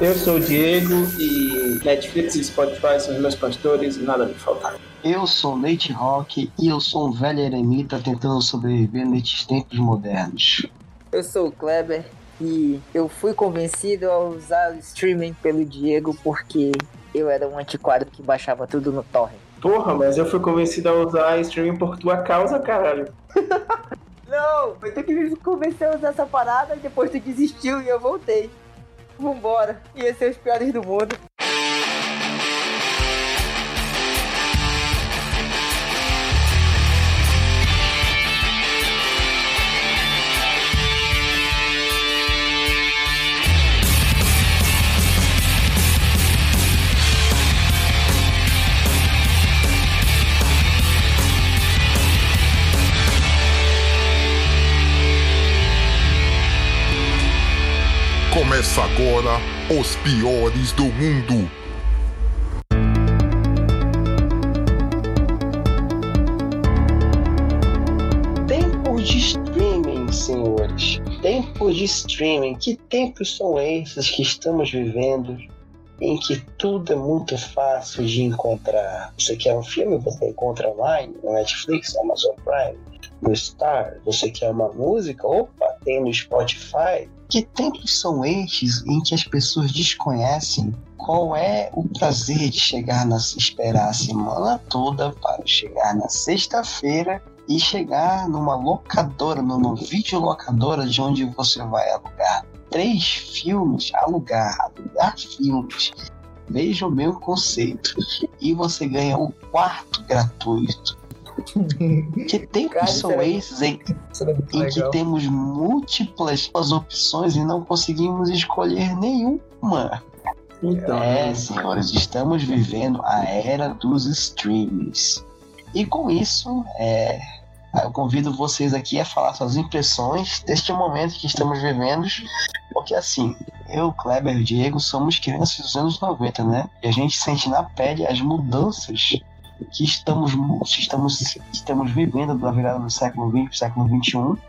Eu sou o Diego e Netflix e Spotify são os meus pastores e nada me faltar. Eu sou Nate Rock e eu sou um velho eremita tentando sobreviver nestes tempos modernos. Eu sou o Kleber e eu fui convencido a usar o streaming pelo Diego porque eu era um antiquário que baixava tudo no torrent. Porra, mas eu fui convencido a usar streaming por tua causa, caralho. Não, foi tu que me convenceu a usar essa parada e depois tu desistiu e eu voltei. Vambora, ia ser os piores do mundo. Começa agora os piores do mundo. Tempos de streaming, senhores. Tempos de streaming. Que tempos são esses que estamos vivendo? Em que tudo é muito fácil de encontrar. Você quer um filme, você encontra online, no Netflix, Amazon Prime, no Star. Você quer uma música? Opa, tem no Spotify. Que tempos são estes em que as pessoas desconhecem qual é o prazer de chegar na esperar a semana toda para chegar na sexta-feira e chegar numa locadora, numa videolocadora de onde você vai alugar três filmes, alugar, alugar filmes. Veja o meu conceito. E você ganha o quarto gratuito. Que tempos Cara, esses em, é em que temos múltiplas opções e não conseguimos escolher nenhuma? Então, É, senhores, estamos vivendo a era dos streams. E com isso, é, eu convido vocês aqui a falar suas impressões deste momento que estamos vivendo, porque assim, eu, Kleber e o Diego somos crianças dos anos 90, né? E a gente sente na pele as mudanças que estamos, estamos, estamos vivendo da virada do século XX para o século XXI,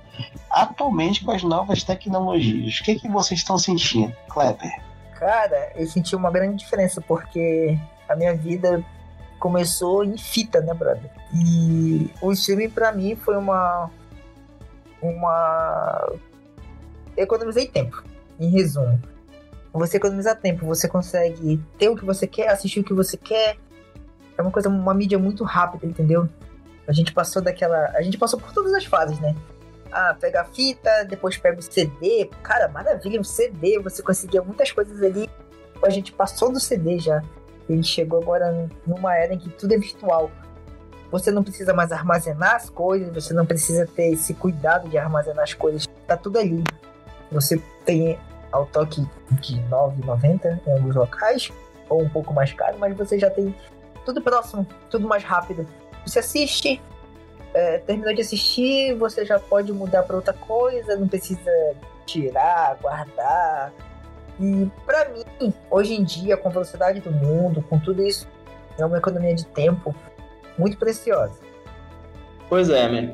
atualmente com as novas tecnologias. O que, que vocês estão sentindo, Kleber? Cara, eu senti uma grande diferença porque a minha vida começou em fita, né, brother? E o streaming pra mim foi uma. Uma. Eu economizei tempo, em resumo. Você economiza tempo, você consegue ter o que você quer, assistir o que você quer. É uma coisa, uma mídia muito rápida, entendeu? A gente passou daquela. A gente passou por todas as fases, né? Ah, pega a fita, depois pega o CD. Cara, maravilha, um CD, você conseguia muitas coisas ali. A gente passou do CD já. A gente chegou agora numa era em que tudo é virtual. Você não precisa mais armazenar as coisas, você não precisa ter esse cuidado de armazenar as coisas. Tá tudo ali. Você tem ao toque de R$ 9,90 em alguns locais, ou um pouco mais caro, mas você já tem tudo próximo, tudo mais rápido. Você assiste, é, terminou de assistir, você já pode mudar para outra coisa, não precisa tirar, guardar. E pra mim, hoje em dia, com a velocidade do mundo, com tudo isso, é uma economia de tempo muito preciosa. Pois é, man.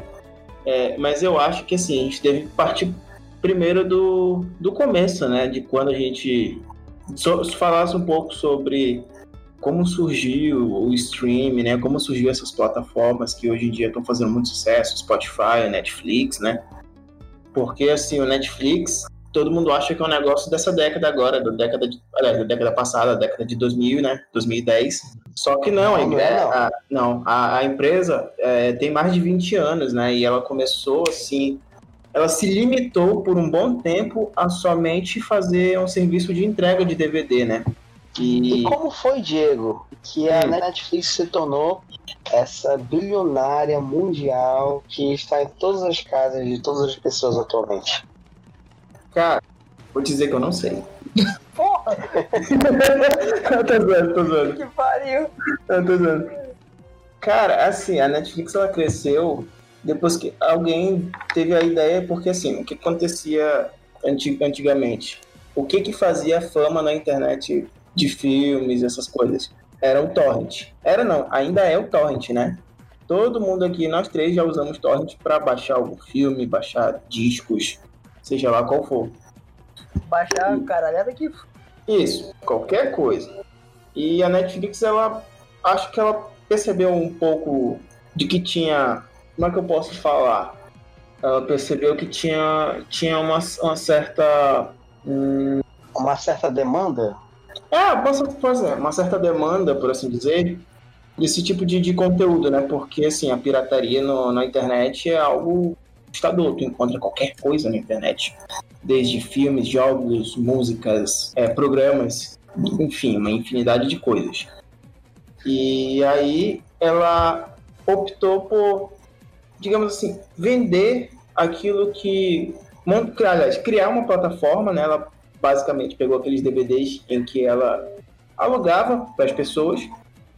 É, mas eu acho que assim, a gente deve partir primeiro do, do começo, né? De quando a gente so, falasse um pouco sobre como surgiu o stream, né? Como surgiu essas plataformas que hoje em dia estão fazendo muito sucesso, Spotify, Netflix, né? Porque assim, o Netflix, todo mundo acha que é um negócio dessa década agora, da década de, aliás, da década passada, da década de 2000, né? 2010. Só que não, não é, não. a- não, a, a empresa é, tem mais de 20 anos, né? E ela começou assim, ela se limitou por um bom tempo a somente fazer um serviço de entrega de DVD, né? E E como foi, Diego, que a Hum. Netflix se tornou essa bilionária mundial que está em todas as casas de todas as pessoas atualmente? cara, vou dizer que eu não sei. Porra, tô zoando, tô zoando. que pariu! Eu tô zoando. Cara, assim, a Netflix ela cresceu depois que alguém teve a ideia, porque assim, o que acontecia anti- antigamente? O que que fazia fama na internet de filmes, essas coisas? Era o torrent. Era não, ainda é o torrent, né? Todo mundo aqui, nós três já usamos torrent para baixar algum filme, baixar discos, seja lá qual for. Baixar caralhada que. Isso, qualquer coisa. E a Netflix, ela acho que ela percebeu um pouco de que tinha. Como é que eu posso falar? Ela percebeu que tinha, tinha uma, uma certa. Hum... Uma certa demanda? É, posso fazer, uma certa demanda, por assim dizer, desse tipo de, de conteúdo, né? Porque assim, a pirataria no, na internet é algo assustador. Tu encontra qualquer coisa na internet, desde filmes, jogos, músicas, é, programas, enfim, uma infinidade de coisas. E aí ela optou por, digamos assim, vender aquilo que. Aliás, criar uma plataforma, né? Ela basicamente pegou aqueles DVDs em que ela alugava para as pessoas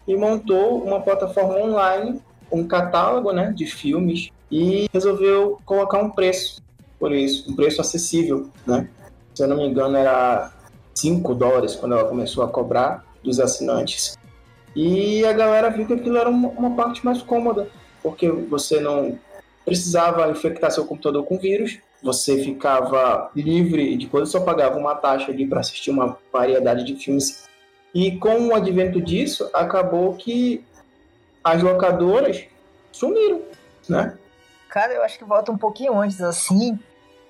e montou uma plataforma online, um catálogo né, de filmes e resolveu colocar um preço por isso, um preço acessível, né? Se eu não me engano era 5 dólares quando ela começou a cobrar dos assinantes. E a galera viu que aquilo era uma, uma parte mais cômoda, porque você não precisava infectar seu computador com vírus, você ficava livre de coisas, só pagava uma taxa ali para assistir uma variedade de filmes. E com o advento disso, acabou que as locadoras sumiram, né? Cara, eu acho que volta um pouquinho antes, assim,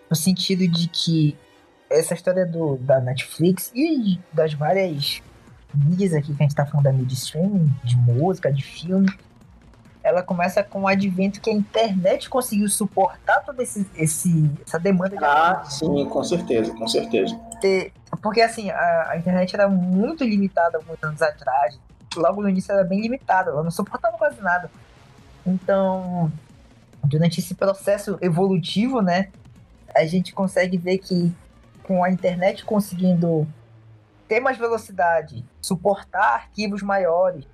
no sentido de que essa história do, da Netflix e das várias mídias aqui que a gente tá falando da mídia streaming, de música, de filme, ela começa com o advento que a internet conseguiu suportar toda esse, esse, essa demanda de Ah, sim, com certeza, com certeza. Porque assim, a, a, internet era muito limitada alguns anos atrás. Logo no início era bem limitada, ela não suportava quase nada. Então, durante esse processo evolutivo, né, a gente consegue ver que com a internet conseguindo ter mais velocidade, suportar arquivos maiores,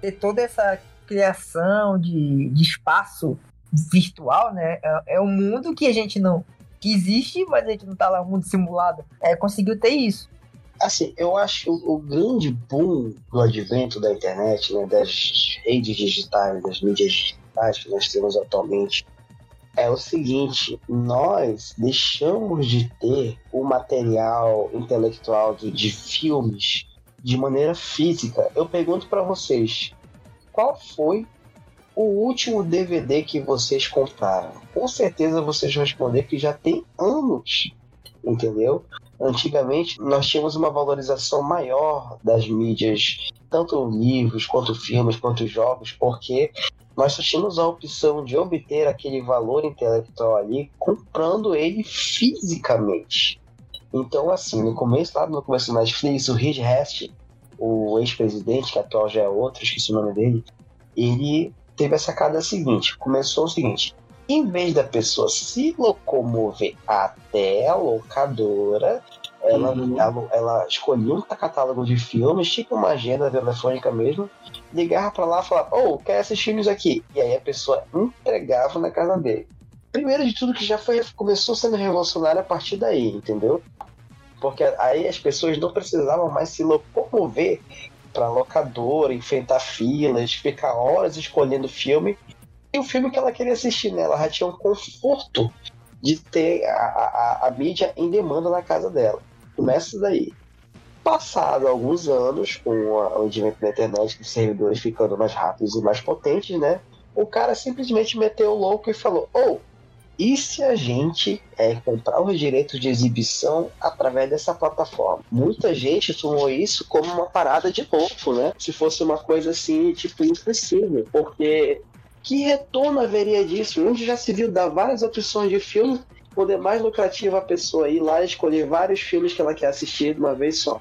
ter toda essa criação de, de espaço virtual, né? É, é um mundo que a gente não. que existe, mas a gente não tá lá, um mundo simulado. É, conseguiu ter isso. Assim, eu acho o grande boom do advento da internet, né, das redes digitais, das mídias digitais que nós temos atualmente, é o seguinte: nós deixamos de ter o material intelectual de, de filmes de maneira física. Eu pergunto para vocês: qual foi o último DVD que vocês compraram? Com certeza vocês vão responder que já tem anos, entendeu? Antigamente nós tínhamos uma valorização maior das mídias, tanto livros quanto filmes quanto jogos, porque nós só tínhamos a opção de obter aquele valor intelectual ali comprando ele fisicamente. Então, assim, no começo, lá no começo do Netflix, o Reed Hast, o ex-presidente, que atual já é outro, esqueci o nome dele, ele teve a sacada seguinte: começou o seguinte. Em vez da pessoa se locomover até a locadora, ela, uhum. ela, ela escolhia um catálogo de filmes, tipo uma agenda telefônica mesmo, ligava para lá e falava, oh, quer esses filmes aqui? E aí a pessoa entregava na casa dele. Primeiro de tudo que já foi, começou sendo revolucionário a partir daí, entendeu? Porque aí as pessoas não precisavam mais se locomover para locadora, enfrentar filas, ficar horas escolhendo filme. E o filme que ela queria assistir, né? Ela já tinha um conforto de ter a, a, a mídia em demanda na casa dela. Começa daí. Passado alguns anos, com o advento da internet, os servidores ficando mais rápidos e mais potentes, né? O cara simplesmente meteu o louco e falou: Oh, e se a gente é, comprar os direitos de exibição através dessa plataforma? Muita gente tomou isso como uma parada de louco, né? Se fosse uma coisa assim, tipo, impossível. Porque que retorno haveria disso? Onde já se viu dar várias opções de filme poder mais lucrativo a pessoa ir lá e escolher vários filmes que ela quer assistir de uma vez só.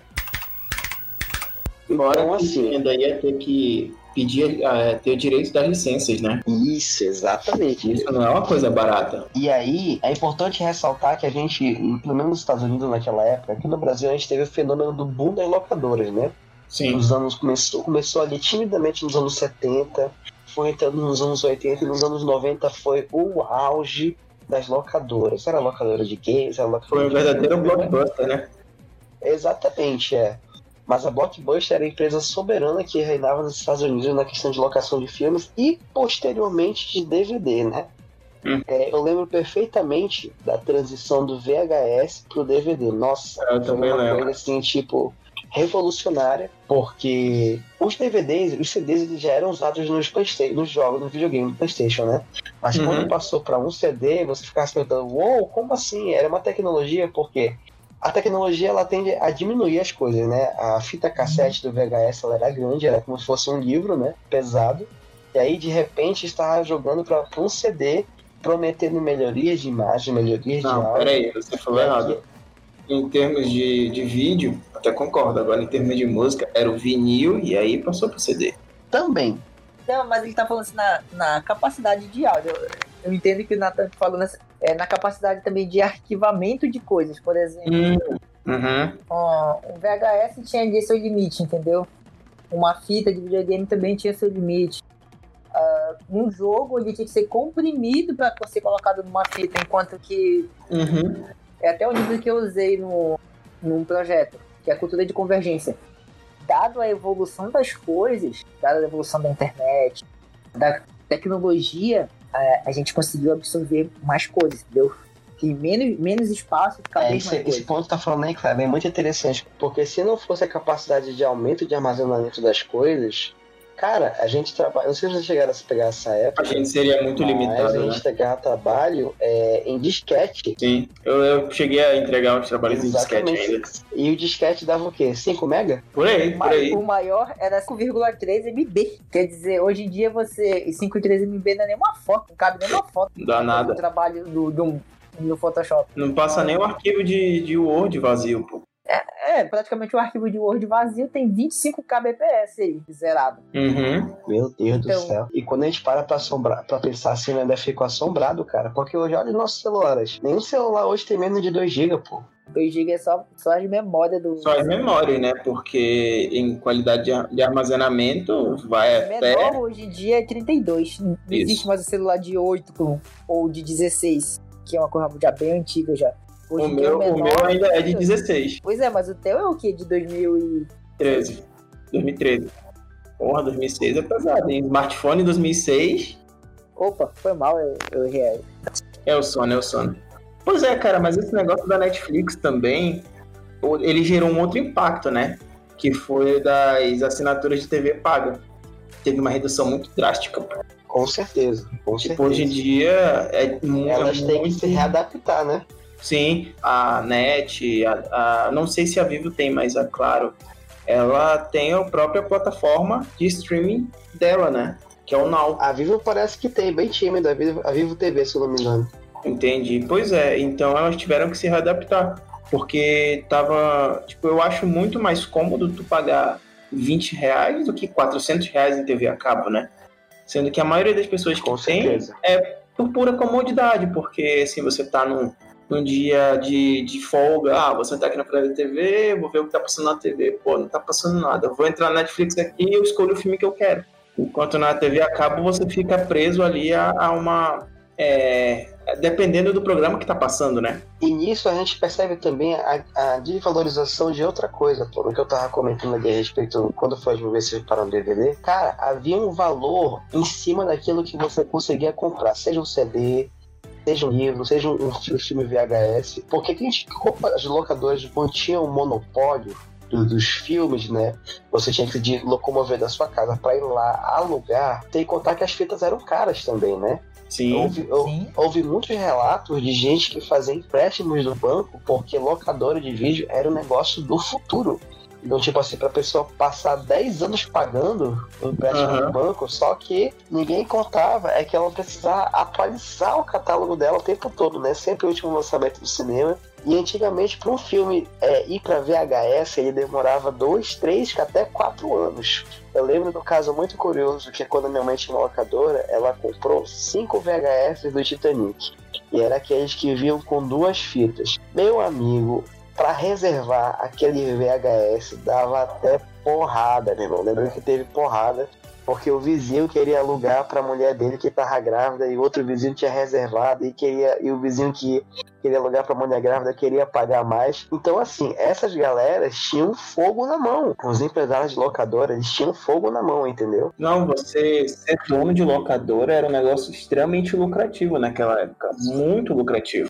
Embora então, assim, ainda ia ter que pedir uh, ter o direito das licenças, né? Isso, exatamente. Isso não é uma coisa barata. E aí, é importante ressaltar que a gente, pelo menos nos Estados Unidos naquela época, aqui no Brasil a gente teve o fenômeno do boom das locadoras, né? Sim. Nos anos, começou, começou ali timidamente nos anos 70, foi entrando nos anos 80 e nos anos 90 foi o auge das locadoras. Era locadora de games, era locadora Foi um verdadeiro blockbuster, né? Exatamente, é. Mas a Blockbuster era a empresa soberana que reinava nos Estados Unidos na questão de locação de filmes e posteriormente de DVD, né? Hum. É, eu lembro perfeitamente da transição do VHS pro DVD. Nossa, Eu também uma lembro. coisa assim, tipo, revolucionária, porque os DVDs, os CDs, eles já eram usados nos, Playsta nos jogos, no videogame do PlayStation, né? Mas Uhum. quando passou para um CD, você ficava se perguntando, uou, como assim? Era uma tecnologia, porque a tecnologia ela tende a diminuir as coisas, né? A fita cassete do VHS ela era grande, era como se fosse um livro, né? Pesado. E aí, de repente, estava jogando para um CD, prometendo melhorias de imagem, melhorias de Não, áudio. peraí, você falou errado. Em termos de, de vídeo, até concordo. Agora, em termos de música, era o vinil e aí passou pro CD. Também. Não, mas ele tá falando assim na, na capacidade de áudio. Eu, entendo que o Nathan falou nessa, é, na capacidade também de arquivamento de coisas. Por exemplo, Uhum. ó, um VHS tinha ali seu limite, entendeu? Uma fita de videogame também tinha seu limite. Ah, um jogo ele tinha que ser comprimido para ser colocado numa fita, enquanto que Uhum. é até o livro que eu usei no, num projeto, que é a cultura de convergência. Dado a evolução das coisas, dada a evolução da internet, da tecnologia, a, a gente conseguiu absorver mais coisas, entendeu? Tem menos, menos espaço, fica É, esse, esse ponto que tá falando aí, Cleber, é muito interessante. Porque se não fosse a capacidade de aumento de armazenamento das coisas, cara, a gente trabalha. Não sei se vocês chegaram a se pegar essa A época. gente seria muito mas limitado, a né? gente pegava trabalho é, em disquete. Sim. Eu, eu cheguei a entregar uns trabalhos em disquete Exatamente. ainda. E o disquete dava o quê? 5 mega? Por aí, por Mas aí. o maior era 5,3 MB. Quer dizer, hoje em dia você. 5,3 MB não é nem uma foto, não cabe nem uma foto. Não dá nada. trabalho do, do, no Photoshop. Não passa nem o arquivo de, de Word vazio, pô. É, praticamente o arquivo de Word vazio tem 25 kbps aí, zerado. Uhum. Meu Deus do Então- céu. E quando a gente para pra, assombrar, pra pensar assim, eu ainda fico assombrado, cara. Porque hoje, olha os nossos celulares. Nenhum celular hoje tem menos de 2 GB, pô. 2 GB é só, só as memórias do. Só as memórias, né? Porque em qualidade de ar- de armazenamento vai O até. menor hoje em dia é 32. Não existe mais o celular de 8 com- ou de 16, que é uma coisa já bem antiga já. Hoje O dia meu, o menor meu ainda é de 32. 16, Pois é, mas o teu é o quê? De 2000 e... 13, 2013. Porra, 2006 é pesado, hein? Smartphone 2006 Opa, foi mal, eu, eu errei. é o sono, é o sono. Pois é, cara, mas esse negócio da Netflix também, o- ele gerou um outro impacto, né? Que foi das assinaturas de TV paga. Teve uma redução muito drástica. pô. Com certeza. Com Tipo, certeza. hoje em dia é mu- Elas é têm que muito- se readaptar, né? Sim, a NET, a, a- não sei se a Vivo tem, mas a Claro, ela tem a própria plataforma de streaming dela, né? Que é o Now, A Vivo parece que tem, bem tímida, a Vivo, a Vivo TV, se eu não me engano. entende? Pois é, então elas tiveram que se readaptar, porque tava, tipo, eu acho muito mais cômodo tu pagar 20 reais do que 400 reais em TV a cabo, né? Sendo que a maioria das pessoas que Com tem certeza. por pura comodidade, porque assim, você tá num, num dia de, de folga, ah, vou sentar aqui na frente da TV, vou ver o que tá passando na TV, pô, não tá passando nada, vou entrar na Netflix aqui e eu escolho o filme que eu quero. Enquanto na TV a cabo você fica preso ali a, a uma. é, dependendo do programa que tá passando, né? E nisso a gente percebe também a, a desvalorização de outra coisa, pô, que eu tava comentando ali a respeito quando foi ver se para um DVD. Cara, havia um valor em cima daquilo que você conseguia comprar, seja um CD, seja um livro, seja um, um filme VHS. Porque que a gente, como as locadoras mantinham o monopólio do- dos filmes, né? Você tinha que se locomover da sua casa para ir lá alugar. Tem que contar que as fitas eram caras também, né? Sim. Houve, houve, Sim. houve muitos relatos de gente que fazia empréstimos do banco porque locadora de vídeo era um negócio do futuro. Então, tipo assim, pra pessoa passar 10 anos pagando o empréstimo Aham. do banco, só que ninguém contava é que ela precisava atualizar o catálogo dela o tempo todo, né? Sempre o último lançamento do cinema. E antigamente, para um filme é, ir para VHS, ele demorava dois, três, até quatro anos. Eu lembro do caso muito curioso que quando minha mãe tinha uma locadora, ela comprou cinco VHS do Titanic. E era aqueles que vinham com duas fitas. Meu amigo, para reservar aquele VHS dava até porrada, meu irmão. Lembro que teve porrada porque o vizinho queria alugar para a mulher dele que estava grávida e outro vizinho tinha reservado e queria e o vizinho que queria alugar pra mulher grávida, queria pagar mais. Então, assim, essas galeras tinham fogo na mão. Os empresários de locadora, eles tinham fogo na mão, entendeu? Não, você ser dono de locadora era um negócio extremamente lucrativo naquela época. Muito lucrativo.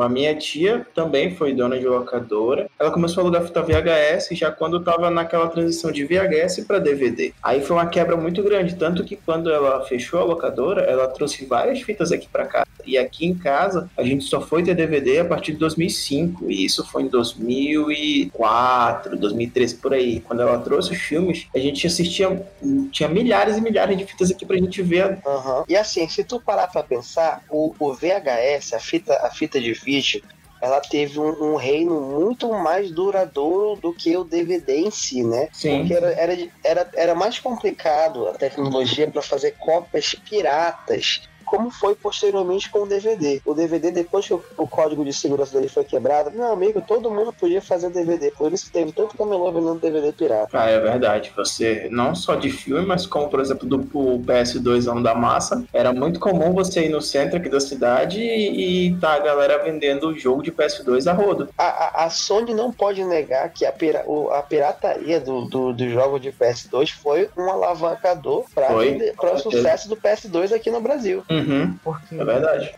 A minha tia também foi dona de locadora. Ela começou a alugar fita VHS já quando estava naquela transição de VHS para DVD. Aí foi uma quebra muito grande, tanto que quando ela fechou a locadora, ela trouxe várias fitas aqui para casa. E aqui em casa, a gente só foi ter DVD a partir de 2005. E isso foi em 2004, 2013, por aí. Quando ela trouxe os filmes, a gente assistia, tinha milhares e milhares de fitas aqui pra gente ver. Uhum. E assim, se tu parar pra pensar, o, o VHS, a fita, a fita de vídeo, ela teve um, um, reino muito mais duradouro do que o DVD em si, né? Sim. Porque era, era, era, era mais complicado a tecnologia para fazer cópias piratas como foi posteriormente com o DVD. O DVD, depois que o, o, código de segurança dele foi quebrado, meu amigo, todo mundo podia fazer DVD. Por isso que teve tanto camelô vendendo DVD pirata. Ah, é verdade. Você, não só de filme, mas como, por exemplo, do PS2 ano da massa, era muito comum você ir no centro aqui da cidade e, e tá a galera vendendo o jogo de PS2 a rodo. A, a, a Sony não pode negar que a, pira, o, a pirataria do, do, do jogo de PS2 foi um alavancador para o sucesso do PS2 aqui no Brasil. Hum. Uhum. Porque é verdade.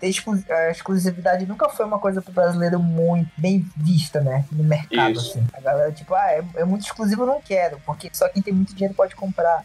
a exclusividade nunca foi uma coisa pro brasileiro muito bem vista, né? No mercado, Isso. assim. A galera, tipo, ah, é, é muito exclusivo, eu não quero, porque só quem tem muito dinheiro pode comprar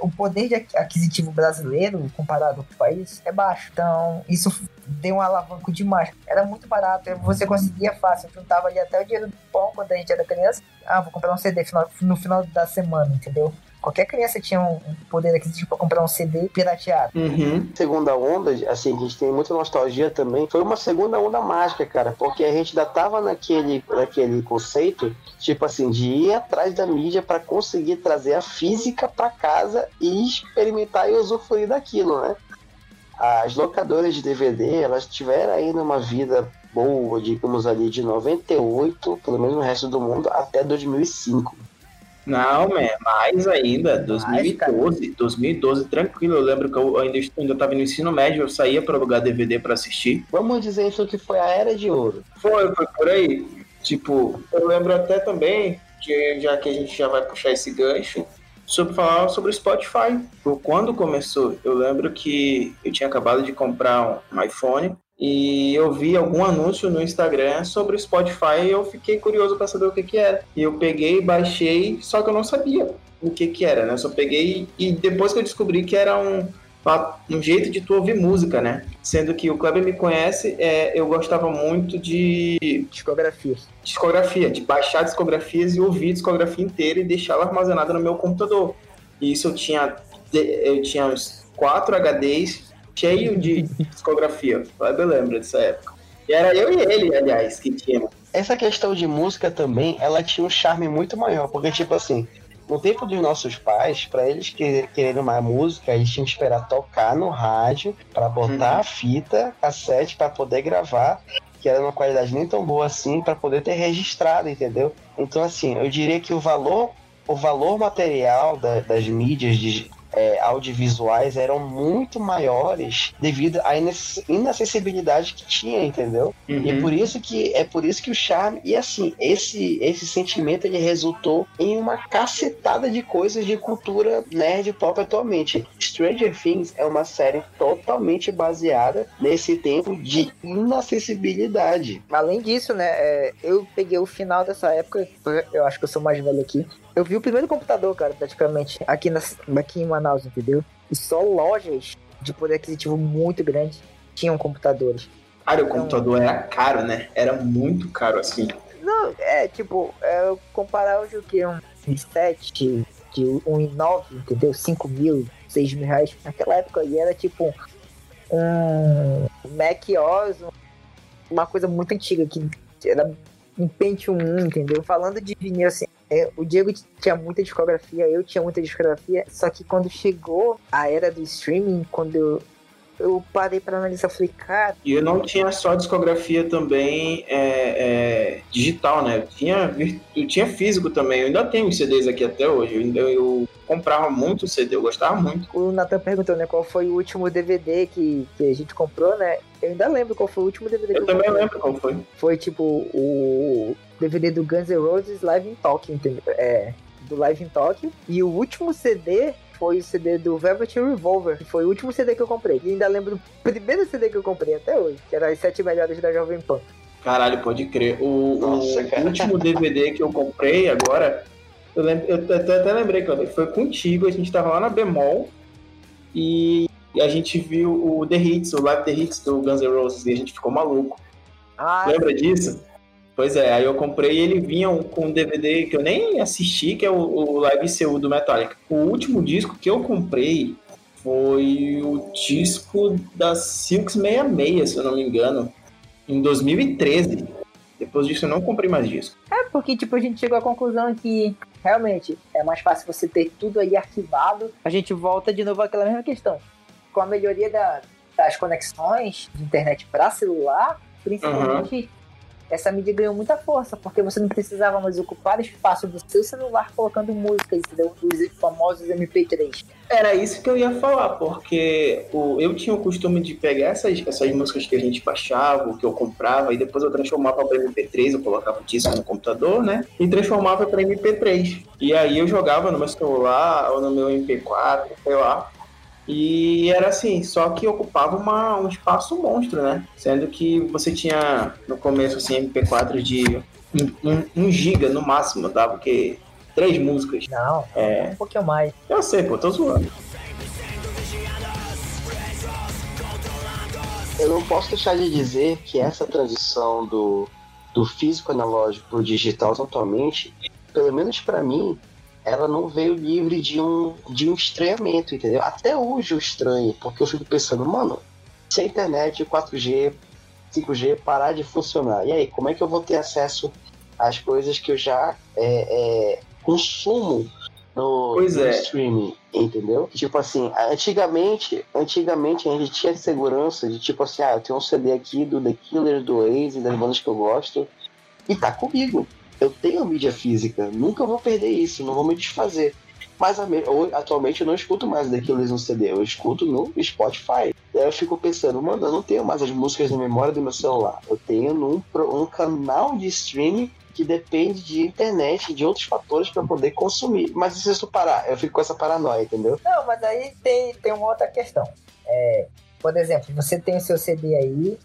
o poder de aquisitivo brasileiro, comparado com o país, é baixo. Então, isso deu um alavanco demais. Era muito barato, você conseguia fácil. Juntava ali até o dinheiro do pão quando a gente era criança. Ah, vou comprar um CD no final da semana, entendeu? Qualquer criança tinha um poder aquisitivo para comprar um CD pirateado. Uhum. Segunda onda, assim, a gente tem muita nostalgia também. Foi uma segunda onda mágica, cara, porque a gente ainda tava naquele, naquele conceito, tipo assim, de ir atrás da mídia para conseguir trazer a física para casa e experimentar e usufruir daquilo, né? As locadoras de DVD, elas tiveram ainda uma vida boa, digamos ali, de 98, pelo menos no resto do mundo, até 2005. Não, man, mais ainda, 2012, mais, 2012, tranquilo. Eu lembro que eu ainda, ainda estava no ensino médio, eu saía para alugar DVD para assistir. Vamos dizer então que foi a era de ouro. Foi, foi por aí. Tipo, eu lembro até também, que já que a gente já vai puxar esse gancho, sobre falar sobre o Spotify. Quando começou, eu lembro que eu tinha acabado de comprar um iPhone e eu vi algum anúncio no Instagram sobre o Spotify e eu fiquei curioso para saber o que que era. E eu peguei, baixei, só que eu não sabia o que que era, né? Eu só peguei e depois que eu descobri que era um um jeito de tu ouvir música, né? Sendo que o Kleber me conhece, é, eu gostava muito de discografias. Discografia, de baixar discografias e ouvir a discografia inteira e deixá-la armazenada no meu computador. E isso eu tinha eu tinha uns quatro HDs cheio de discografia. Eu lembro dessa época. E era eu e ele, aliás, que tinha. Essa questão de música também, ela tinha um charme muito maior, porque, tipo assim, no tempo dos nossos pais, para eles quererem uma música, eles tinham que esperar tocar no rádio, para botar uhum. a fita, cassete, para poder gravar, que era uma qualidade nem tão boa assim, para poder ter registrado, entendeu? Então, assim, eu diria que o valor o valor material da, das mídias de, é, audiovisuais eram muito maiores devido à inacessibilidade que tinha, entendeu? Uhum. E por isso que é por isso que o charme e assim esse esse sentimento ele resultou em uma cacetada de coisas de cultura nerd pop atualmente. Stranger Things é uma série totalmente baseada nesse tempo de inacessibilidade. Além disso, né, é, eu peguei o final dessa época, eu acho que eu sou mais velho aqui. Eu vi o primeiro computador, cara, praticamente, aqui, na, aqui em Manaus, entendeu? E só lojas de poder aquisitivo muito grande tinham computadores. Cara, o então, computador era caro, né? Era muito caro, assim. Não, é, tipo, é, comparar hoje o que? Um i7 de 1,9, entendeu? 5 mil, 6 mil reais. Naquela época aí era tipo um Mac OS, uma coisa muito antiga, que era um Pentium 1, entendeu? Falando de vinil, assim, é, o Diego tinha muita discografia, eu tinha muita discografia, só que quando chegou a era do streaming, quando eu, eu parei pra analisar, falei, cara. E eu não tinha só discografia também é, é, digital, né? Eu tinha, eu tinha físico também. Eu ainda tenho CDs aqui até hoje. Eu, ainda, eu comprava muito CD, eu gostava muito. O Nathan perguntou, né, qual foi o último DVD que, que a gente comprou, né? Eu ainda lembro qual foi o último DVD eu que eu também comprei. lembro qual foi. Foi tipo o DVD do Guns N' Roses Live in Tokyo, entendeu? É, do Live in Tokyo. E o último CD foi o CD do Velvet Revolver, que foi o último CD que eu comprei. E ainda lembro do primeiro CD que eu comprei até hoje, que era as sete melhores da Jovem Pan. Caralho, pode crer. O, Nossa, o cara. último DVD que eu comprei agora, eu, lembro, eu até, até lembrei, Cláudio, foi contigo, a gente tava lá na Bemol e a gente viu o The Hits, o Live The Hits do Guns N' Roses, e a gente ficou maluco. Ah, Lembra disso? Pois é, aí eu comprei e ele vinha com um DVD que eu nem assisti, que é o, o Live CU do Metallica. O último disco que eu comprei foi o disco da Silks 66, se eu não me engano, em 2013. Depois disso eu não comprei mais disco. É porque, tipo, a gente chegou à conclusão que realmente é mais fácil você ter tudo aí arquivado. A gente volta de novo àquela mesma questão. Com a melhoria da- das conexões de internet para celular, principalmente, essa mídia ganhou muita força, porque você não precisava mais ocupar espaço do seu celular colocando músicas, entendeu? Os famosos MP3. Era isso que eu ia falar, porque o- eu tinha o costume de pegar essas, essas músicas que a gente baixava, que eu comprava, e depois eu transformava para MP3, eu colocava o disco no computador, né? E transformava para MP3. E aí eu jogava no meu celular ou no meu MP4, sei lá. E era assim, só que ocupava uma, um espaço monstro, né? Sendo que você tinha no começo assim, MP4 de 1 um, um, um giga no máximo, dava o quê? Três músicas. Não, É. um pouquinho mais. Eu sei, pô, tô zoando. Eu não posso deixar de dizer que essa transição do, do físico analógico pro digital totalmente, pelo menos pra mim, ela não veio livre de um, de um estranhamento, entendeu? Até hoje eu estranho, porque eu fico pensando, mano, se a internet 4G, 5G parar de funcionar, e aí, como é que eu vou ter acesso às coisas que eu já é, é, consumo no, no é. streaming, entendeu? Tipo assim, antigamente, antigamente a gente tinha segurança de tipo assim, ah, eu tenho um CD aqui do The Killers, do Oasis, das bandas que eu gosto, e tá comigo. Eu tenho mídia física, nunca vou perder isso, não vou me desfazer. Mas atualmente eu não escuto mais Killers no CD, eu escuto no Spotify. E aí eu fico pensando, mano, eu não tenho mais as músicas na memória do meu celular. Eu tenho num um canal de streaming que depende de internet de outros fatores para poder consumir. Mas e se isso parar? Eu fico com essa paranoia, entendeu? Não, mas aí tem, tem uma outra questão. É, por exemplo, você tem o seu CD aí,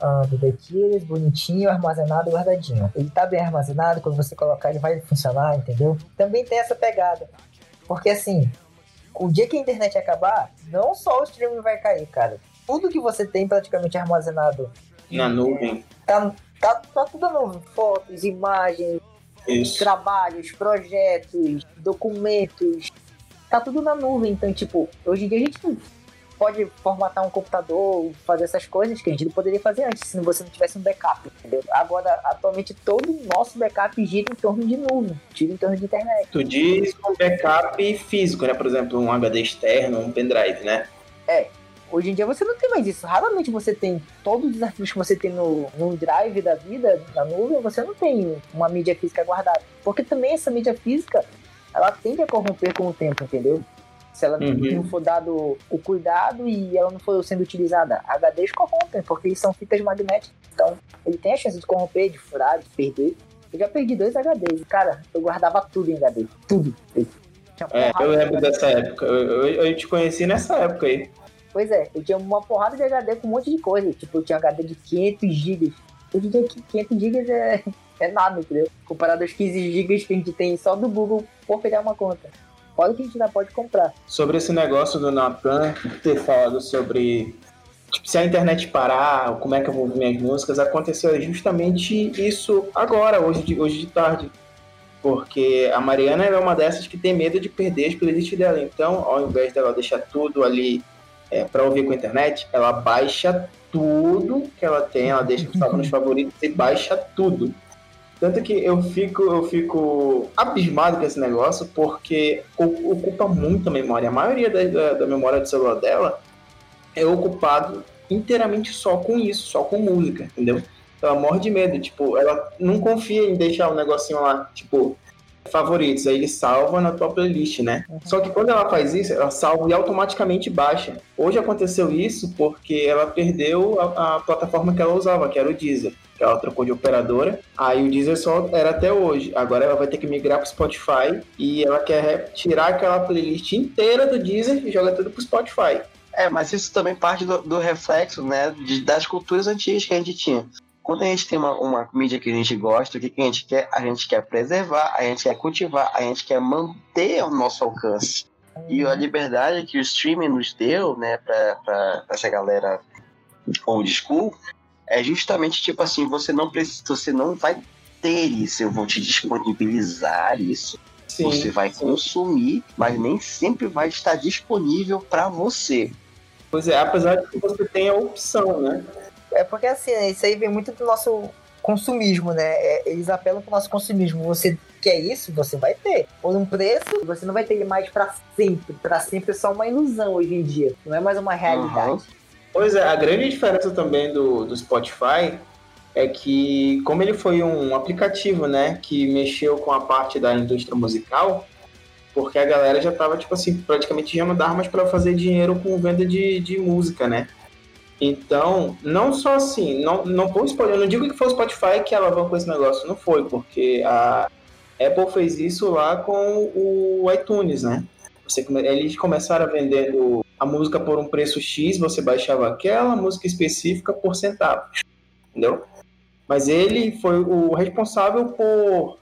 ah, do The Killers, bonitinho, armazenado, guardadinho. Ele tá bem armazenado, quando você colocar ele vai funcionar, entendeu? Também tem essa pegada. Porque assim, o dia que a internet acabar, não só o streaming vai cair, cara. Tudo que você tem praticamente armazenado Na nuvem. tá, tá, tá tudo novo. Fotos, imagens, Isso. trabalhos, projetos, documentos, tá tudo na nuvem. Então, tipo, hoje em dia a gente não pode formatar um computador, fazer essas coisas que a gente não poderia fazer antes se você não tivesse um backup, entendeu? Agora, atualmente, todo o nosso backup gira em torno de nuvem, gira em torno de internet. Tu diz um backup físico, né? Por exemplo, um HD externo, um pendrive, né? Hoje em dia você não tem mais isso. Raramente você tem todos os arquivos que você tem no, no drive da vida, na nuvem, você não tem uma mídia física guardada. Porque também essa mídia física, ela tende a corromper com o tempo, entendeu? Se ela Uhum. não for dado o cuidado e ela não for sendo utilizada. HDs corrompem, porque eles são fitas magnéticas. Então, ele tem a chance de corromper, de furar, de perder. Eu já perdi dois HDs. Cara, eu guardava tudo em HD. Tudo. É, eu lembro dessa época. Eu, eu, eu te conheci nessa época aí. Pois é, eu tinha uma porrada de HD com um monte de coisa. Tipo, eu tinha HD de 500 GB. Hoje em dia, que 500 GB é, é nada, entendeu? Comparado aos 15 GB que a gente tem só do Google por pegar uma conta. Fora que a gente ainda pode comprar. Sobre esse negócio do Natan ter falado sobre tipo, se a internet parar, como é que eu vou ouvir minhas músicas, aconteceu justamente isso agora, hoje de, hoje de tarde. Porque a Mariana é uma dessas que tem medo de perder as playlists dela. Então, ao invés dela deixar tudo ali é, para ouvir com a internet, ela baixa tudo que ela tem, ela deixa nos favoritos e baixa tudo. Tanto que eu fico, eu fico abismado com esse negócio, porque ocupa muita memória. A maioria da, da, da memória do celular dela é ocupado inteiramente só com isso, só com música, entendeu? Ela morre de medo, tipo, ela não confia em deixar o um negocinho lá, tipo, favoritos, aí ele salva na tua playlist, né? Uhum. Só que quando ela faz isso, ela salva e automaticamente baixa. Hoje aconteceu isso porque ela perdeu a, a plataforma que ela usava, que era o Deezer. Ela trocou de operadora. Aí o Deezer só era até hoje. Agora ela vai ter que migrar pro Spotify e ela quer tirar aquela playlist inteira do Deezer e joga tudo pro Spotify. É, mas isso também parte do, do reflexo, né, de, das culturas antigas que a gente tinha quando a gente tem uma, uma mídia que a gente gosta, o que, que a gente quer? A gente quer preservar, a gente quer cultivar, a gente quer manter o nosso alcance. E a liberdade que o streaming nos deu, né, pra, pra essa galera old school, é justamente tipo assim, você não precisa, você não vai ter isso, eu vou te disponibilizar isso. Sim, você vai sim. consumir, mas nem sempre vai estar disponível para você. Pois é, apesar de que você tem a opção, né? É porque assim, isso aí vem muito do nosso consumismo, né? É, eles apelam pro nosso consumismo. Você quer isso, você vai ter. Por um preço, você não vai ter mais para sempre. Para sempre é só uma ilusão hoje em dia. Não é mais uma realidade. Uhum. Pois é, a grande diferença também do, do Spotify é que, como ele foi um aplicativo, né, que mexeu com a parte da indústria musical, porque a galera já tava, tipo assim, praticamente já não dava mais para fazer dinheiro com venda de, de música, né? Então, não só assim, não, não vou spoiler, não digo que foi o Spotify que alavancou esse negócio, não foi, porque a Apple fez isso lá com o iTunes, né? Você, eles começaram a vendendo a música por um preço X, você baixava aquela música específica por centavos, entendeu? Mas ele foi o responsável por,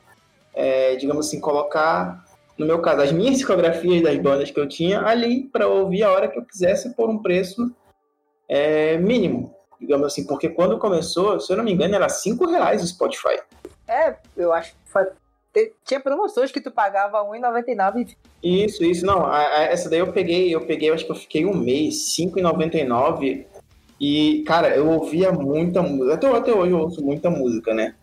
é, digamos assim, colocar, no meu caso, as minhas discografias das bandas que eu tinha ali para ouvir a hora que eu quisesse por um preço é, mínimo, digamos assim, porque quando começou, se eu não me engano, era 5 reais o Spotify. É, eu acho que tinha promoções que tu pagava R$1,99. Isso, isso, não, a, a, essa daí eu peguei, eu peguei, eu acho que eu fiquei um mês, R$5,99, e, cara, eu ouvia muita música, até, até hoje eu ouço muita música, né?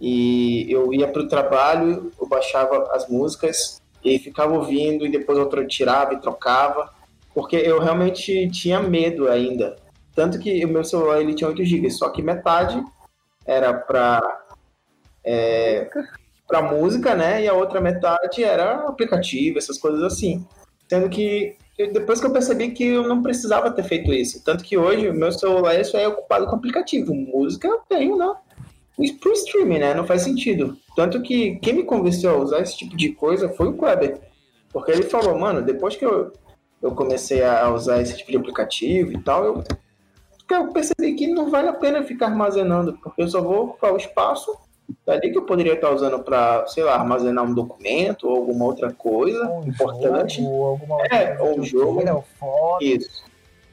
E eu ia pro trabalho, eu baixava as músicas e ficava ouvindo, e depois eu tirava e trocava, porque eu realmente tinha medo ainda tanto que o meu celular ele tinha 8 GB, só que metade era para é, para música, né? E a outra metade era aplicativo, essas coisas assim. Sendo que eu, depois que eu percebi que eu não precisava ter feito isso. Tanto que hoje o meu celular só é ocupado com aplicativo. Música eu tenho, né? Pro streaming, né? Não faz sentido. Tanto que quem me convenceu a usar esse tipo de coisa foi o Kleber. Porque ele falou, mano, depois que eu, eu comecei a usar esse tipo de aplicativo e tal, eu eu percebi que não vale a pena ficar armazenando, porque eu só vou ocupar o espaço dali que eu poderia estar usando para, sei lá, armazenar um documento ou alguma outra coisa um importante. Jogo, alguma outra é, ou um jogo. Ou foto. Isso.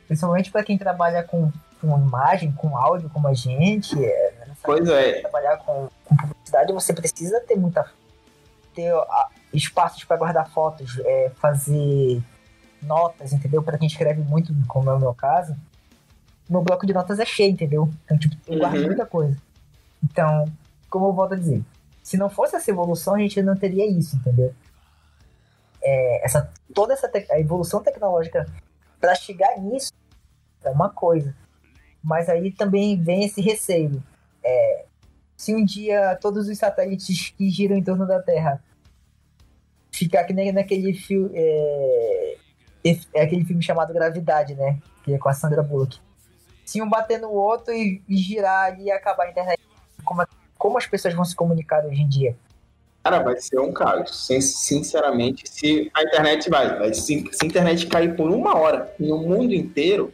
Principalmente para quem trabalha com, com imagem, com áudio, como a gente. É, pois é. Trabalhar com, com, publicidade, você precisa ter muita. ter a, espaços para guardar fotos, é, fazer notas, entendeu? Para quem escreve muito, como é o meu caso meu bloco de notas é cheio, entendeu? Então, tipo, eu guardo uhum. muita coisa. Então, como eu volto a dizer, se não fosse essa evolução, a gente não teria isso, entendeu? É, essa, toda essa a evolução tecnológica para chegar nisso é uma coisa. Mas aí também vem esse receio. É, se um dia todos os satélites que giram em torno da Terra ficar que nem naquele filme. É, é aquele filme chamado Gravidade, né? Que é com a Sandra Bullock se um bater no outro e, e girar ali e acabar a internet. Como, como as pessoas vão se comunicar hoje em dia? Cara, vai ser um caos. Sinceramente, se a internet vai, vai se, se a internet cair por uma hora no mundo inteiro,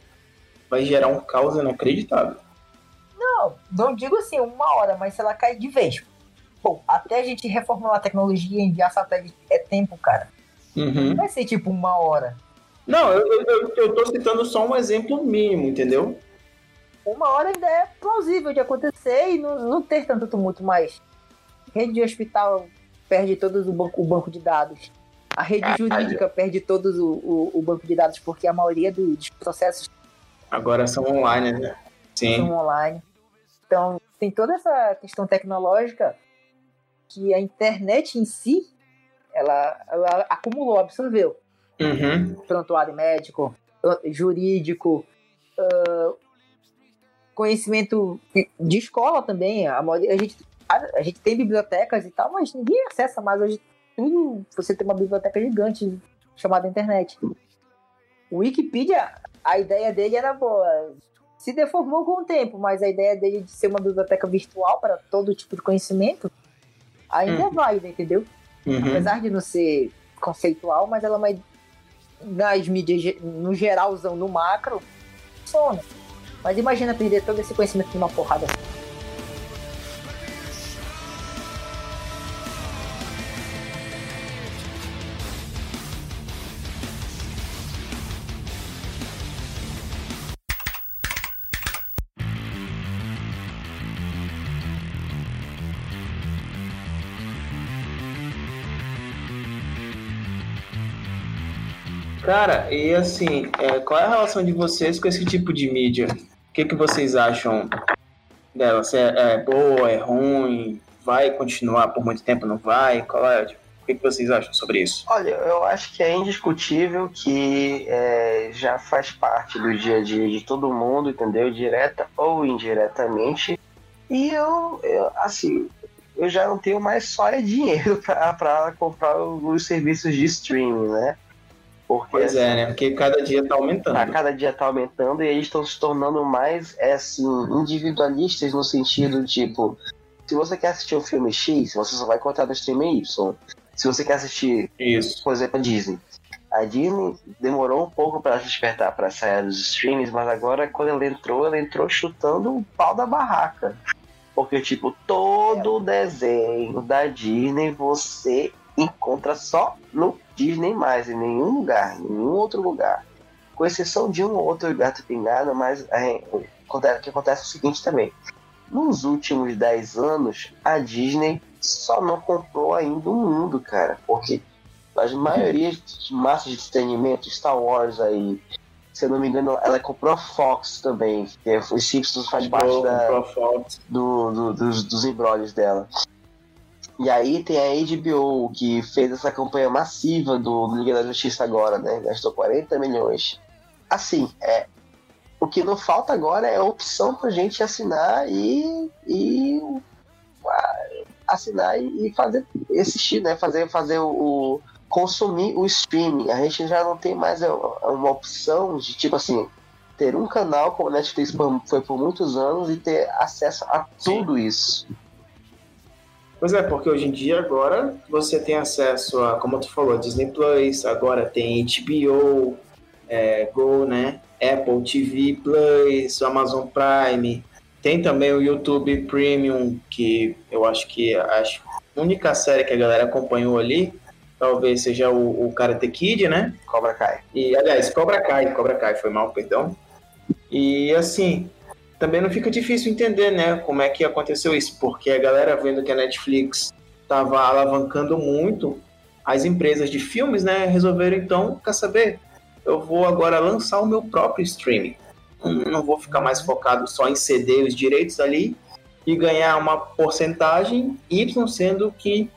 vai gerar um caos inacreditável. Não, não digo assim uma hora, mas se ela cair de vez. Pô, até a gente reformular a tecnologia e enviar satélite é tempo, cara. Uhum. Não vai ser tipo uma hora. Não, eu, eu, eu tô citando só um exemplo mínimo, entendeu? Uma hora ainda é plausível de acontecer e não, não ter tanto tumulto mais. Rede de hospital perde todos o banco, o banco de dados. A rede ah, jurídica perde todos o, o, o, banco de dados, porque a maioria dos processos. Agora são online, né? Sim. São online. Então, tem toda essa questão tecnológica que a internet em si ela, ela acumulou, absorveu. Uhum. Prontuário médico, jurídico, uh, conhecimento de escola também. A, a, gente, a, a, gente tem bibliotecas e tal, mas ninguém acessa mais hoje tudo. Você tem uma biblioteca gigante chamada internet. O Wikipedia, a ideia dele era boa. Se deformou com o tempo, mas a ideia dele de ser uma biblioteca virtual para todo tipo de conhecimento ainda uhum. é válida, entendeu? Uhum. Apesar de não ser conceitual, mas ela é nas mídias no geralzão, no macro, funciona. Mas imagina perder todo esse conhecimento de uma porrada. Cara, e assim, é, qual é a relação de vocês com esse tipo de mídia? O que, que vocês acham dela? Se é, é boa, é ruim? Vai continuar por muito tempo, não vai? Qual é? O que, que vocês acham sobre isso? Olha, eu acho que é indiscutível que é, já faz parte do dia a dia de todo mundo, entendeu? Direta ou indiretamente. E eu, eu assim, eu já não tenho mais só é dinheiro para comprar os serviços de streaming, né? Porque, pois é, né? Porque cada dia tá aumentando. A cada dia tá aumentando e eles estão se tornando mais, é, assim, individualistas no sentido, tipo, se você quer assistir um filme X, você só vai encontrar no streaming Y. Se você quer assistir, Isso. por exemplo, a Disney. A Disney demorou um pouco para despertar para sair dos streams, mas agora quando ela entrou, ela entrou chutando o pau da barraca. Porque, tipo, todo desenho da Disney você encontra só no Disney mais, em nenhum lugar, em nenhum outro lugar. Com exceção de um ou outro gato pingado, mas é, o que acontece é o seguinte também. Nos últimos 10 anos, a Disney só não comprou ainda o mundo, cara. Porque as maiorias de massas de entretenimento, Star Wars aí, se eu não me engano, ela comprou a Fox também. Que é, os Simpsons faz parte da, do, do, dos, dos embrólios dela. E aí tem a HBO, que fez essa campanha massiva do Liga da Justiça agora, né? Gastou 40 milhões. Assim, é, o que não falta agora é opção pra gente assinar e, e assinar e fazer assistir, né? Fazer, fazer o, o, consumir o streaming. A gente já não tem mais uma opção de tipo assim ter um canal como a Netflix foi por muitos anos e ter acesso a tudo Sim. isso. Pois é, porque hoje em dia agora você tem acesso a, como tu falou, Disney Plus, agora tem HBO, é, Go, né? Apple TV Plus, Amazon Prime, tem também o YouTube Premium, que eu acho que a única série que a galera acompanhou ali, talvez seja o, o Karate Kid, né? Cobra Kai. E, aliás, Cobra Kai, Cobra Kai, foi mal, perdão. E assim, também não fica difícil entender, né, como é que aconteceu isso, porque a galera vendo que a Netflix estava alavancando muito as empresas de filmes, né, resolveram então, quer saber, eu vou agora lançar o meu próprio streaming. Não vou ficar mais focado só em ceder os direitos ali e ganhar uma porcentagem Y, sendo que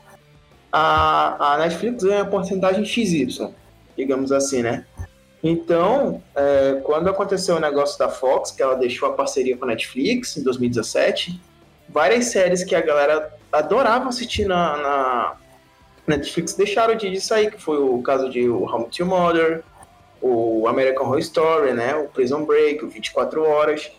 a, a Netflix ganha a porcentagem XY, digamos assim, né? Então, é, quando aconteceu o negócio da Fox, que ela deixou a parceria com a Netflix em 2017, várias séries que a galera adorava assistir na, na Netflix deixaram de, sair, que foi o caso de o Home to Mother, o American Horror Story, né, o Prison Break, o 24 Horas.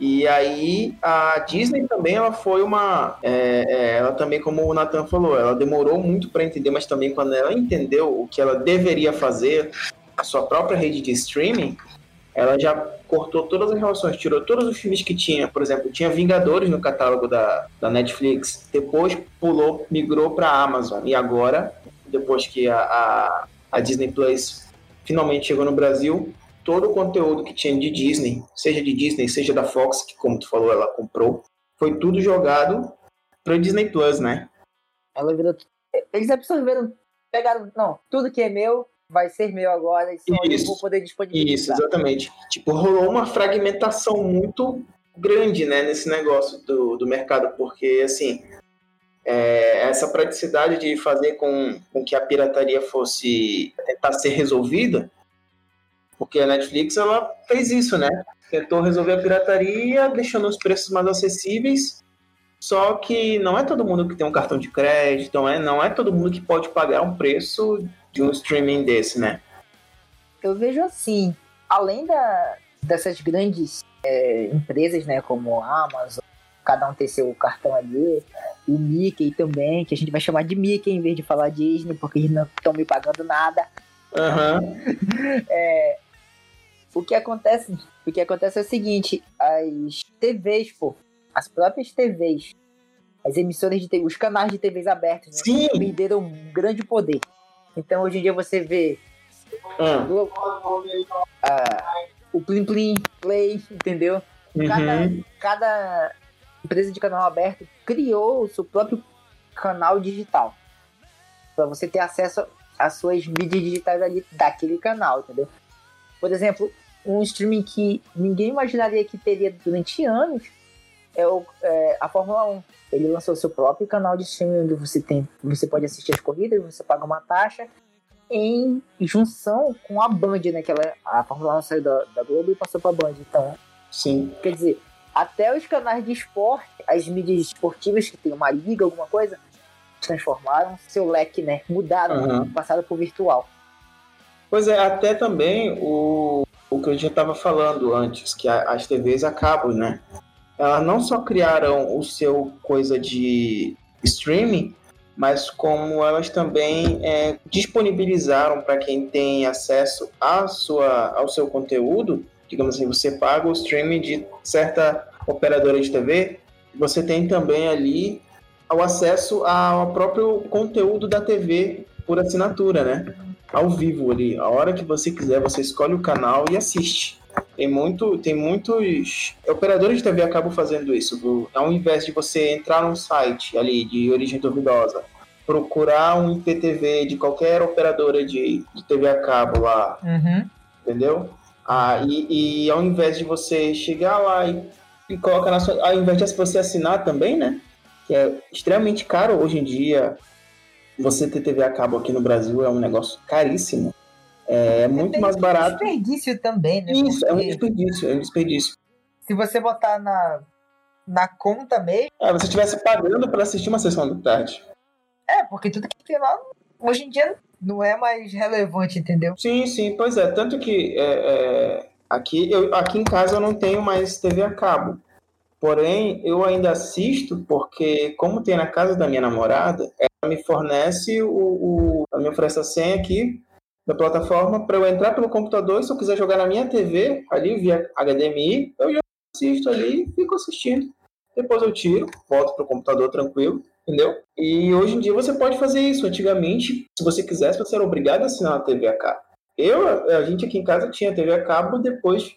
E aí a Disney também ela foi uma, é, é, ela também como o Nathan falou, ela demorou muito para entender, mas também quando ela entendeu o que ela deveria fazer, a sua própria rede de streaming, ela já cortou todas as relações, tirou todos os filmes que tinha. Por exemplo, tinha Vingadores no catálogo da, da Netflix, depois pulou, migrou para a Amazon. E agora, depois que a, a, a, Disney Plus finalmente chegou no Brasil, todo o conteúdo que tinha de Disney, seja de Disney, seja da Fox, que como tu falou, ela comprou, foi tudo jogado para Disney Plus, né? Ela virou. Eles absorveram, pegaram, não, tudo que é meu, vai ser meu agora e só Isso. eu vou poder disponibilizar. Isso, exatamente. Tipo, rolou uma fragmentação muito grande, né, nesse negócio do, do mercado, porque, assim, é, essa praticidade de fazer com, com que a pirataria fosse tentar ser resolvida Porque a Netflix ela fez isso, né? Tentou resolver a pirataria, deixando os preços mais acessíveis. Só que não é todo mundo que tem um cartão de crédito, não é, não é todo mundo que pode pagar um preço de um streaming desse, né? Eu vejo assim, além da, dessas grandes é, empresas, né, como a Amazon, cada um tem seu cartão ali, o Mickey também, que a gente vai chamar de Mickey em vez de falar Disney, porque eles não estão me pagando nada. Uhum. é, o que acontece, o que acontece é o seguinte, as TVs, pô, as próprias TVs, as emissoras de TV, os canais de TVs abertos, né, perderam um grande poder. Então hoje em dia você vê Uhum. ah, o Plim Plim Play, entendeu? Cada, Uhum. cada empresa de canal aberto criou o seu próprio canal digital para você ter acesso às suas mídias digitais ali daquele canal, entendeu? Por exemplo, um streaming que ninguém imaginaria que teria durante anos é, o, é a Fórmula 1. Ele lançou seu próprio canal de streaming onde você tem, você pode assistir as corridas, você paga uma taxa em junção com a Band, né? Que ela, a Fórmula 1 saiu da, da Globo e passou pra Band. Então, Sim. Quer dizer, até os canais de esporte, as mídias esportivas que tem uma liga, alguma coisa, transformaram seu leque, né? Mudaram, Uhum. passaram pro virtual. Pois é, até também o, o que eu já estava falando antes, que a- as TVs acabam, né? Elas não só criaram o seu coisa de streaming, mas como elas também é, disponibilizaram para quem tem acesso à sua, ao seu conteúdo, digamos assim, você paga o streaming de certa operadora de TV, você tem também ali o acesso ao próprio conteúdo da TV por assinatura, né? Ao vivo ali, a hora que você quiser, você escolhe o canal e assiste. Tem muito, tem muitos operadores de TV acabam fazendo isso. do- Ao invés de você entrar num site ali de origem duvidosa, procurar um IPTV de qualquer operadora de, de TV a cabo lá, entendeu? Ah, e, e ao invés de você chegar lá e, e colocar na sua. Ao invés de você assinar também, né? Que é extremamente caro hoje em dia. Você ter TV a cabo aqui no Brasil é um negócio caríssimo. É muito mais barato. desperdício também, né? Isso, é um desperdício, é um desperdício. se você botar na, na conta mesmo, É, você estivesse pagando para assistir uma sessão da tarde. é, porque tudo que tem lá, hoje em dia, não é mais relevante, entendeu? Sim, sim, pois é. Tanto que é, é, aqui, eu, aqui em casa eu não tenho mais TV a cabo. Porém, eu ainda assisto porque, como tem na casa da minha namorada, ela me fornece o, o ela me oferece a senha aqui da plataforma para eu entrar pelo computador e se eu quiser jogar na minha TV, ali via HDMI, eu já assisto ali e fico assistindo. Depois eu tiro, volto pro computador tranquilo, entendeu? E hoje em dia você pode fazer isso. Antigamente, se você quisesse, você era obrigado a assinar uma TV a cabo. Eu, a gente aqui em casa tinha TV a cabo depois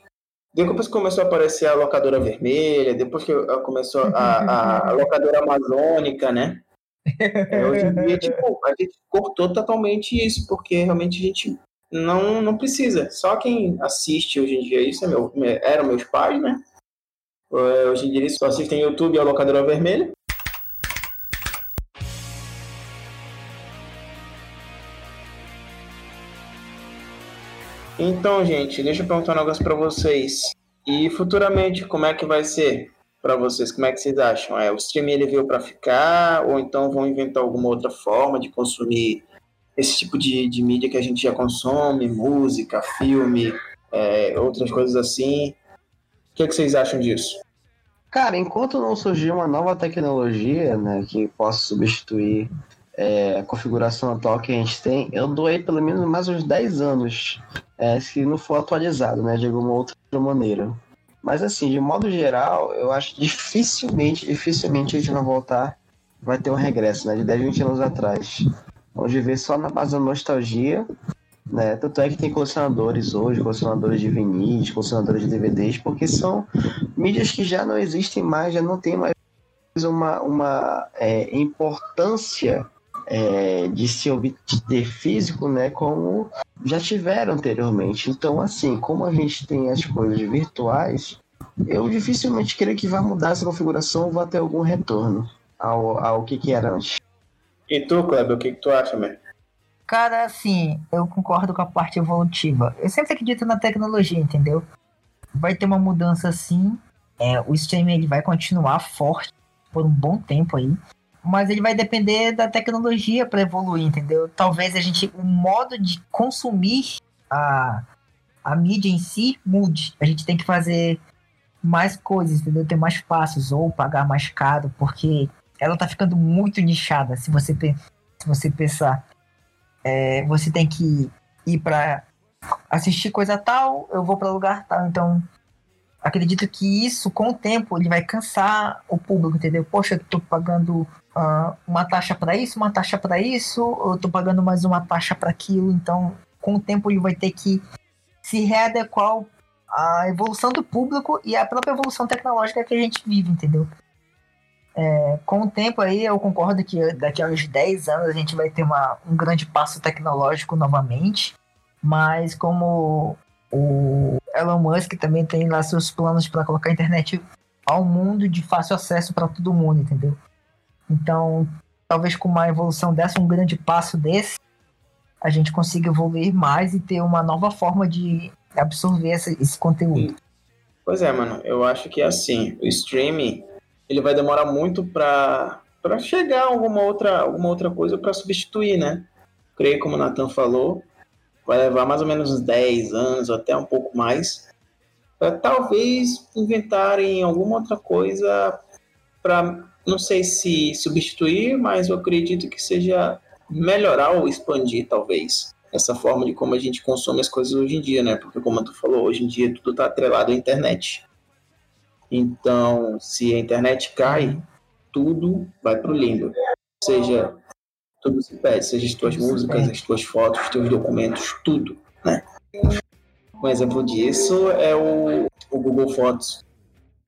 depois que começou a aparecer a locadora vermelha, depois que começou a, a, a locadora amazônica, né? É, hoje em dia, tipo, a gente cortou totalmente isso, porque realmente a gente não, não precisa. Só quem assiste hoje em dia isso é meu, eram meus pais, né? É, Hoje em dia eles só assistem YouTube e a locadora vermelha. Então, gente, deixa eu perguntar um negócio pra vocês. E futuramente, como é que vai ser pra vocês? Como é que vocês acham? É, o streaming ele veio pra ficar? Ou então vão inventar alguma outra forma de consumir esse tipo de, de mídia que a gente já consome? Música, filme, é, outras coisas assim. O que, é que vocês acham disso? Cara, enquanto não surgir uma nova tecnologia, né, que possa substituir é, a configuração atual que a gente tem, eu aí pelo menos mais uns 10 anos, é, se não for atualizado, né, de alguma outra maneira. Mas assim, de modo geral, eu acho que dificilmente, dificilmente a gente vai voltar, vai ter um regresso, né, de 10, 20 anos atrás. Vamos viver só na base da nostalgia, né? Tanto é que tem colecionadores hoje, colecionadores de vinis, colecionadores de DVDs, porque são mídias que já não existem mais, já não tem mais uma, uma é, importância é, de se obter físico, né? Como já tiveram anteriormente. Então, assim, como a gente tem as coisas virtuais, eu dificilmente creio que vai mudar essa configuração ou vai ter algum retorno ao, ao que, que era antes. E tu, Kleber, o que, que tu acha, man? Cara, assim, eu concordo com a parte evolutiva. Eu sempre acredito na tecnologia, entendeu? Vai ter uma mudança sim. É, o streaming ele vai continuar forte por um bom tempo aí. Mas ele vai depender da tecnologia para evoluir, entendeu? Talvez a gente. O modo de consumir a, a mídia em si mude. A gente tem que fazer mais coisas, entendeu? Ter mais passos ou pagar mais caro, porque ela tá ficando muito nichada. Se você, se você pensar é, você tem que ir para assistir coisa tal, eu vou para lugar tal. Então, acredito que isso, com o tempo, ele vai cansar o público, entendeu? Poxa, eu tô pagando uh, uma taxa para isso, uma taxa para isso, eu tô pagando mais uma taxa para aquilo. Então, com o tempo, ele vai ter que se readequar à evolução do público e à própria evolução tecnológica que a gente vive, entendeu? É, com o tempo aí, eu concordo que daqui a uns 10 anos a gente vai ter uma, um grande passo tecnológico novamente, mas como o Elon Musk também tem lá seus planos para colocar a internet ao mundo de fácil acesso para todo mundo, entendeu? Então, talvez com uma evolução dessa, um grande passo desse, a gente consiga evoluir mais e ter uma nova forma de absorver esse, conteúdo. Pois é, mano, eu acho que assim, o streaming ele vai demorar muito para para chegar alguma outra alguma outra coisa para substituir, né? Creio como o Nathan falou, vai levar mais ou menos uns 10 anos, até um pouco mais, para talvez inventarem alguma outra coisa para não sei se substituir, mas eu acredito que seja melhorar ou expandir talvez essa forma de como a gente consome as coisas hoje em dia, né? Porque como tu falou, hoje em dia tudo está atrelado à internet. Então, se a internet cai, tudo vai para o limbo. Seja, tudo se perde, seja as tuas músicas, as tuas fotos, os teus documentos, tudo, né? Um exemplo disso é o, o Google Fotos.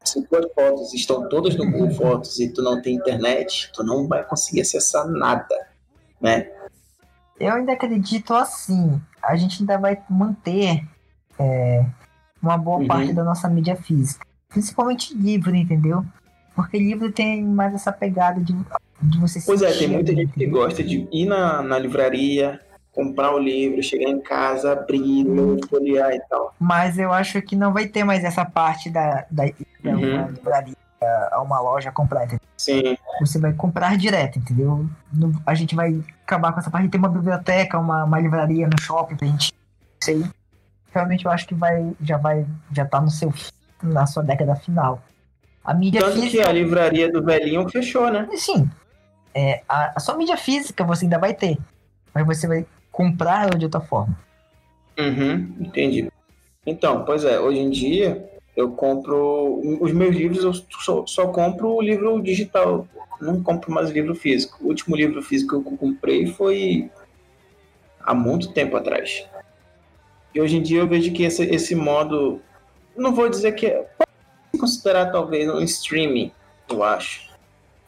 Se tuas fotos estão todas no Google Fotos e tu não tem internet, tu não vai conseguir acessar nada, né? Eu ainda acredito assim. A gente ainda vai manter é, uma boa uhum. parte da nossa mídia física. Principalmente livro, entendeu? Porque livro tem mais essa pegada de, de você Pois é, tem muita gente que gosta de ir na, na livraria, comprar o livro, chegar em casa, abrir, folhear e tal. Mas eu acho que não vai ter mais essa parte da, da, da uhum. uma livraria a uma loja comprar, entendeu? Sim. Você vai comprar direto, entendeu? A gente vai acabar com essa parte de ter uma biblioteca, uma, uma livraria no shopping pra gente. Isso aí. Realmente eu acho que vai, já vai, já tá no seu na sua década final. A mídia Tanto física... que a livraria do velhinho fechou, né? Sim. É, a, a sua mídia física você ainda vai ter, mas você vai comprar ela de outra forma. Uhum, entendi. Então, pois é, hoje em dia eu compro os meus livros, eu só, só compro o livro digital, não compro mais livro físico. O último livro físico que eu comprei foi há muito tempo atrás. E hoje em dia eu vejo que esse, esse modo não vou dizer que é. Considerar talvez um streaming, eu acho.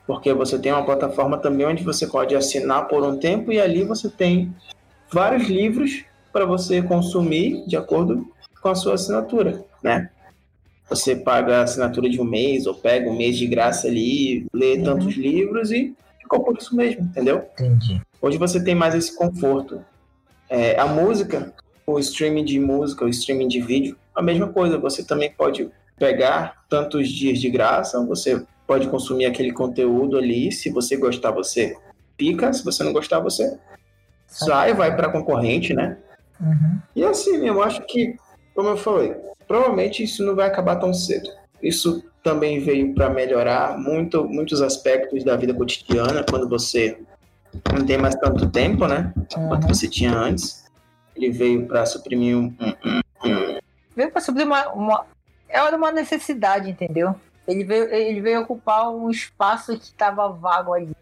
Porque você tem uma plataforma também onde você pode assinar por um tempo e ali você tem vários livros para você consumir de acordo com a sua assinatura, né? Você paga a assinatura de um mês ou pega um mês de graça ali, lê uhum. tantos livros e ficou por isso mesmo, entendeu? Entendi. Hoje você tem mais esse conforto. É, a música, o streaming de música, o streaming de vídeo, a mesma coisa, você também pode pegar tantos dias de graça, você pode consumir aquele conteúdo ali, se você gostar, você pica, se você não gostar, você sai, vai para concorrente, né? Uhum. E assim, eu acho que, como eu falei, provavelmente isso não vai acabar tão cedo. Isso também veio para melhorar muito, muitos aspectos da vida cotidiana, quando você não tem mais tanto tempo, né? Uhum. Quanto você tinha antes. Ele veio para suprimir um, veio para suprir uma, uma. Era uma necessidade, entendeu? Ele veio, ele veio ocupar um espaço que estava vago ali.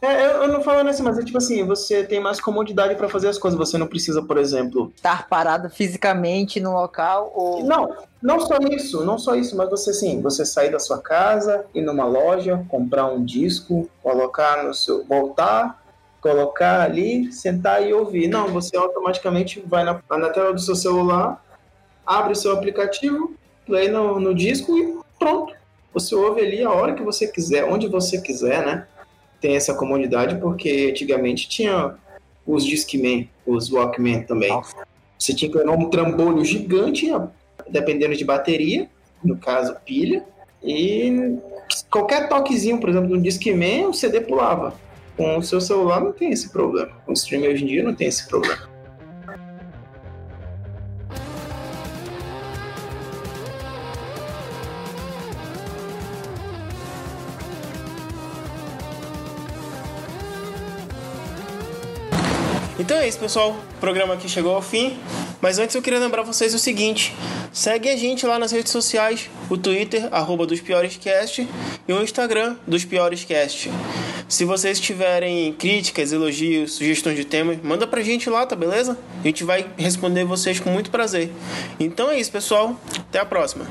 É, eu, eu não falo assim, mas é tipo assim, você tem mais comodidade para fazer as coisas. Você não precisa, por exemplo. Estar parado fisicamente no local ou. Não, não só isso, não só isso, mas você sim, você sair da sua casa, ir numa loja, comprar um disco, colocar no seu. voltar, colocar ali, sentar e ouvir. Não, você automaticamente vai na, na tela do seu celular, abre o seu aplicativo, play no, no disco e pronto. Você ouve ali a hora que você quiser, onde você quiser, né? Tem essa comodidade, porque antigamente tinha os Discman, os Walkman também. Você tinha que levar um trambolho gigante, dependendo de bateria, no caso pilha, e qualquer toquezinho, por exemplo, de um Discman, o CD pulava. Com o seu celular não tem esse problema. Com o streaming hoje em dia não tem esse problema. Então é isso, pessoal. O programa aqui chegou ao fim. Mas antes eu queria lembrar vocês o seguinte: segue a gente lá nas redes sociais, o Twitter, arroba dos Cast, e o Instagram dos Cast. Se vocês tiverem críticas, elogios, sugestões de temas, manda pra gente lá, tá beleza? A gente vai responder vocês com muito prazer. Então é isso, pessoal. Até a próxima.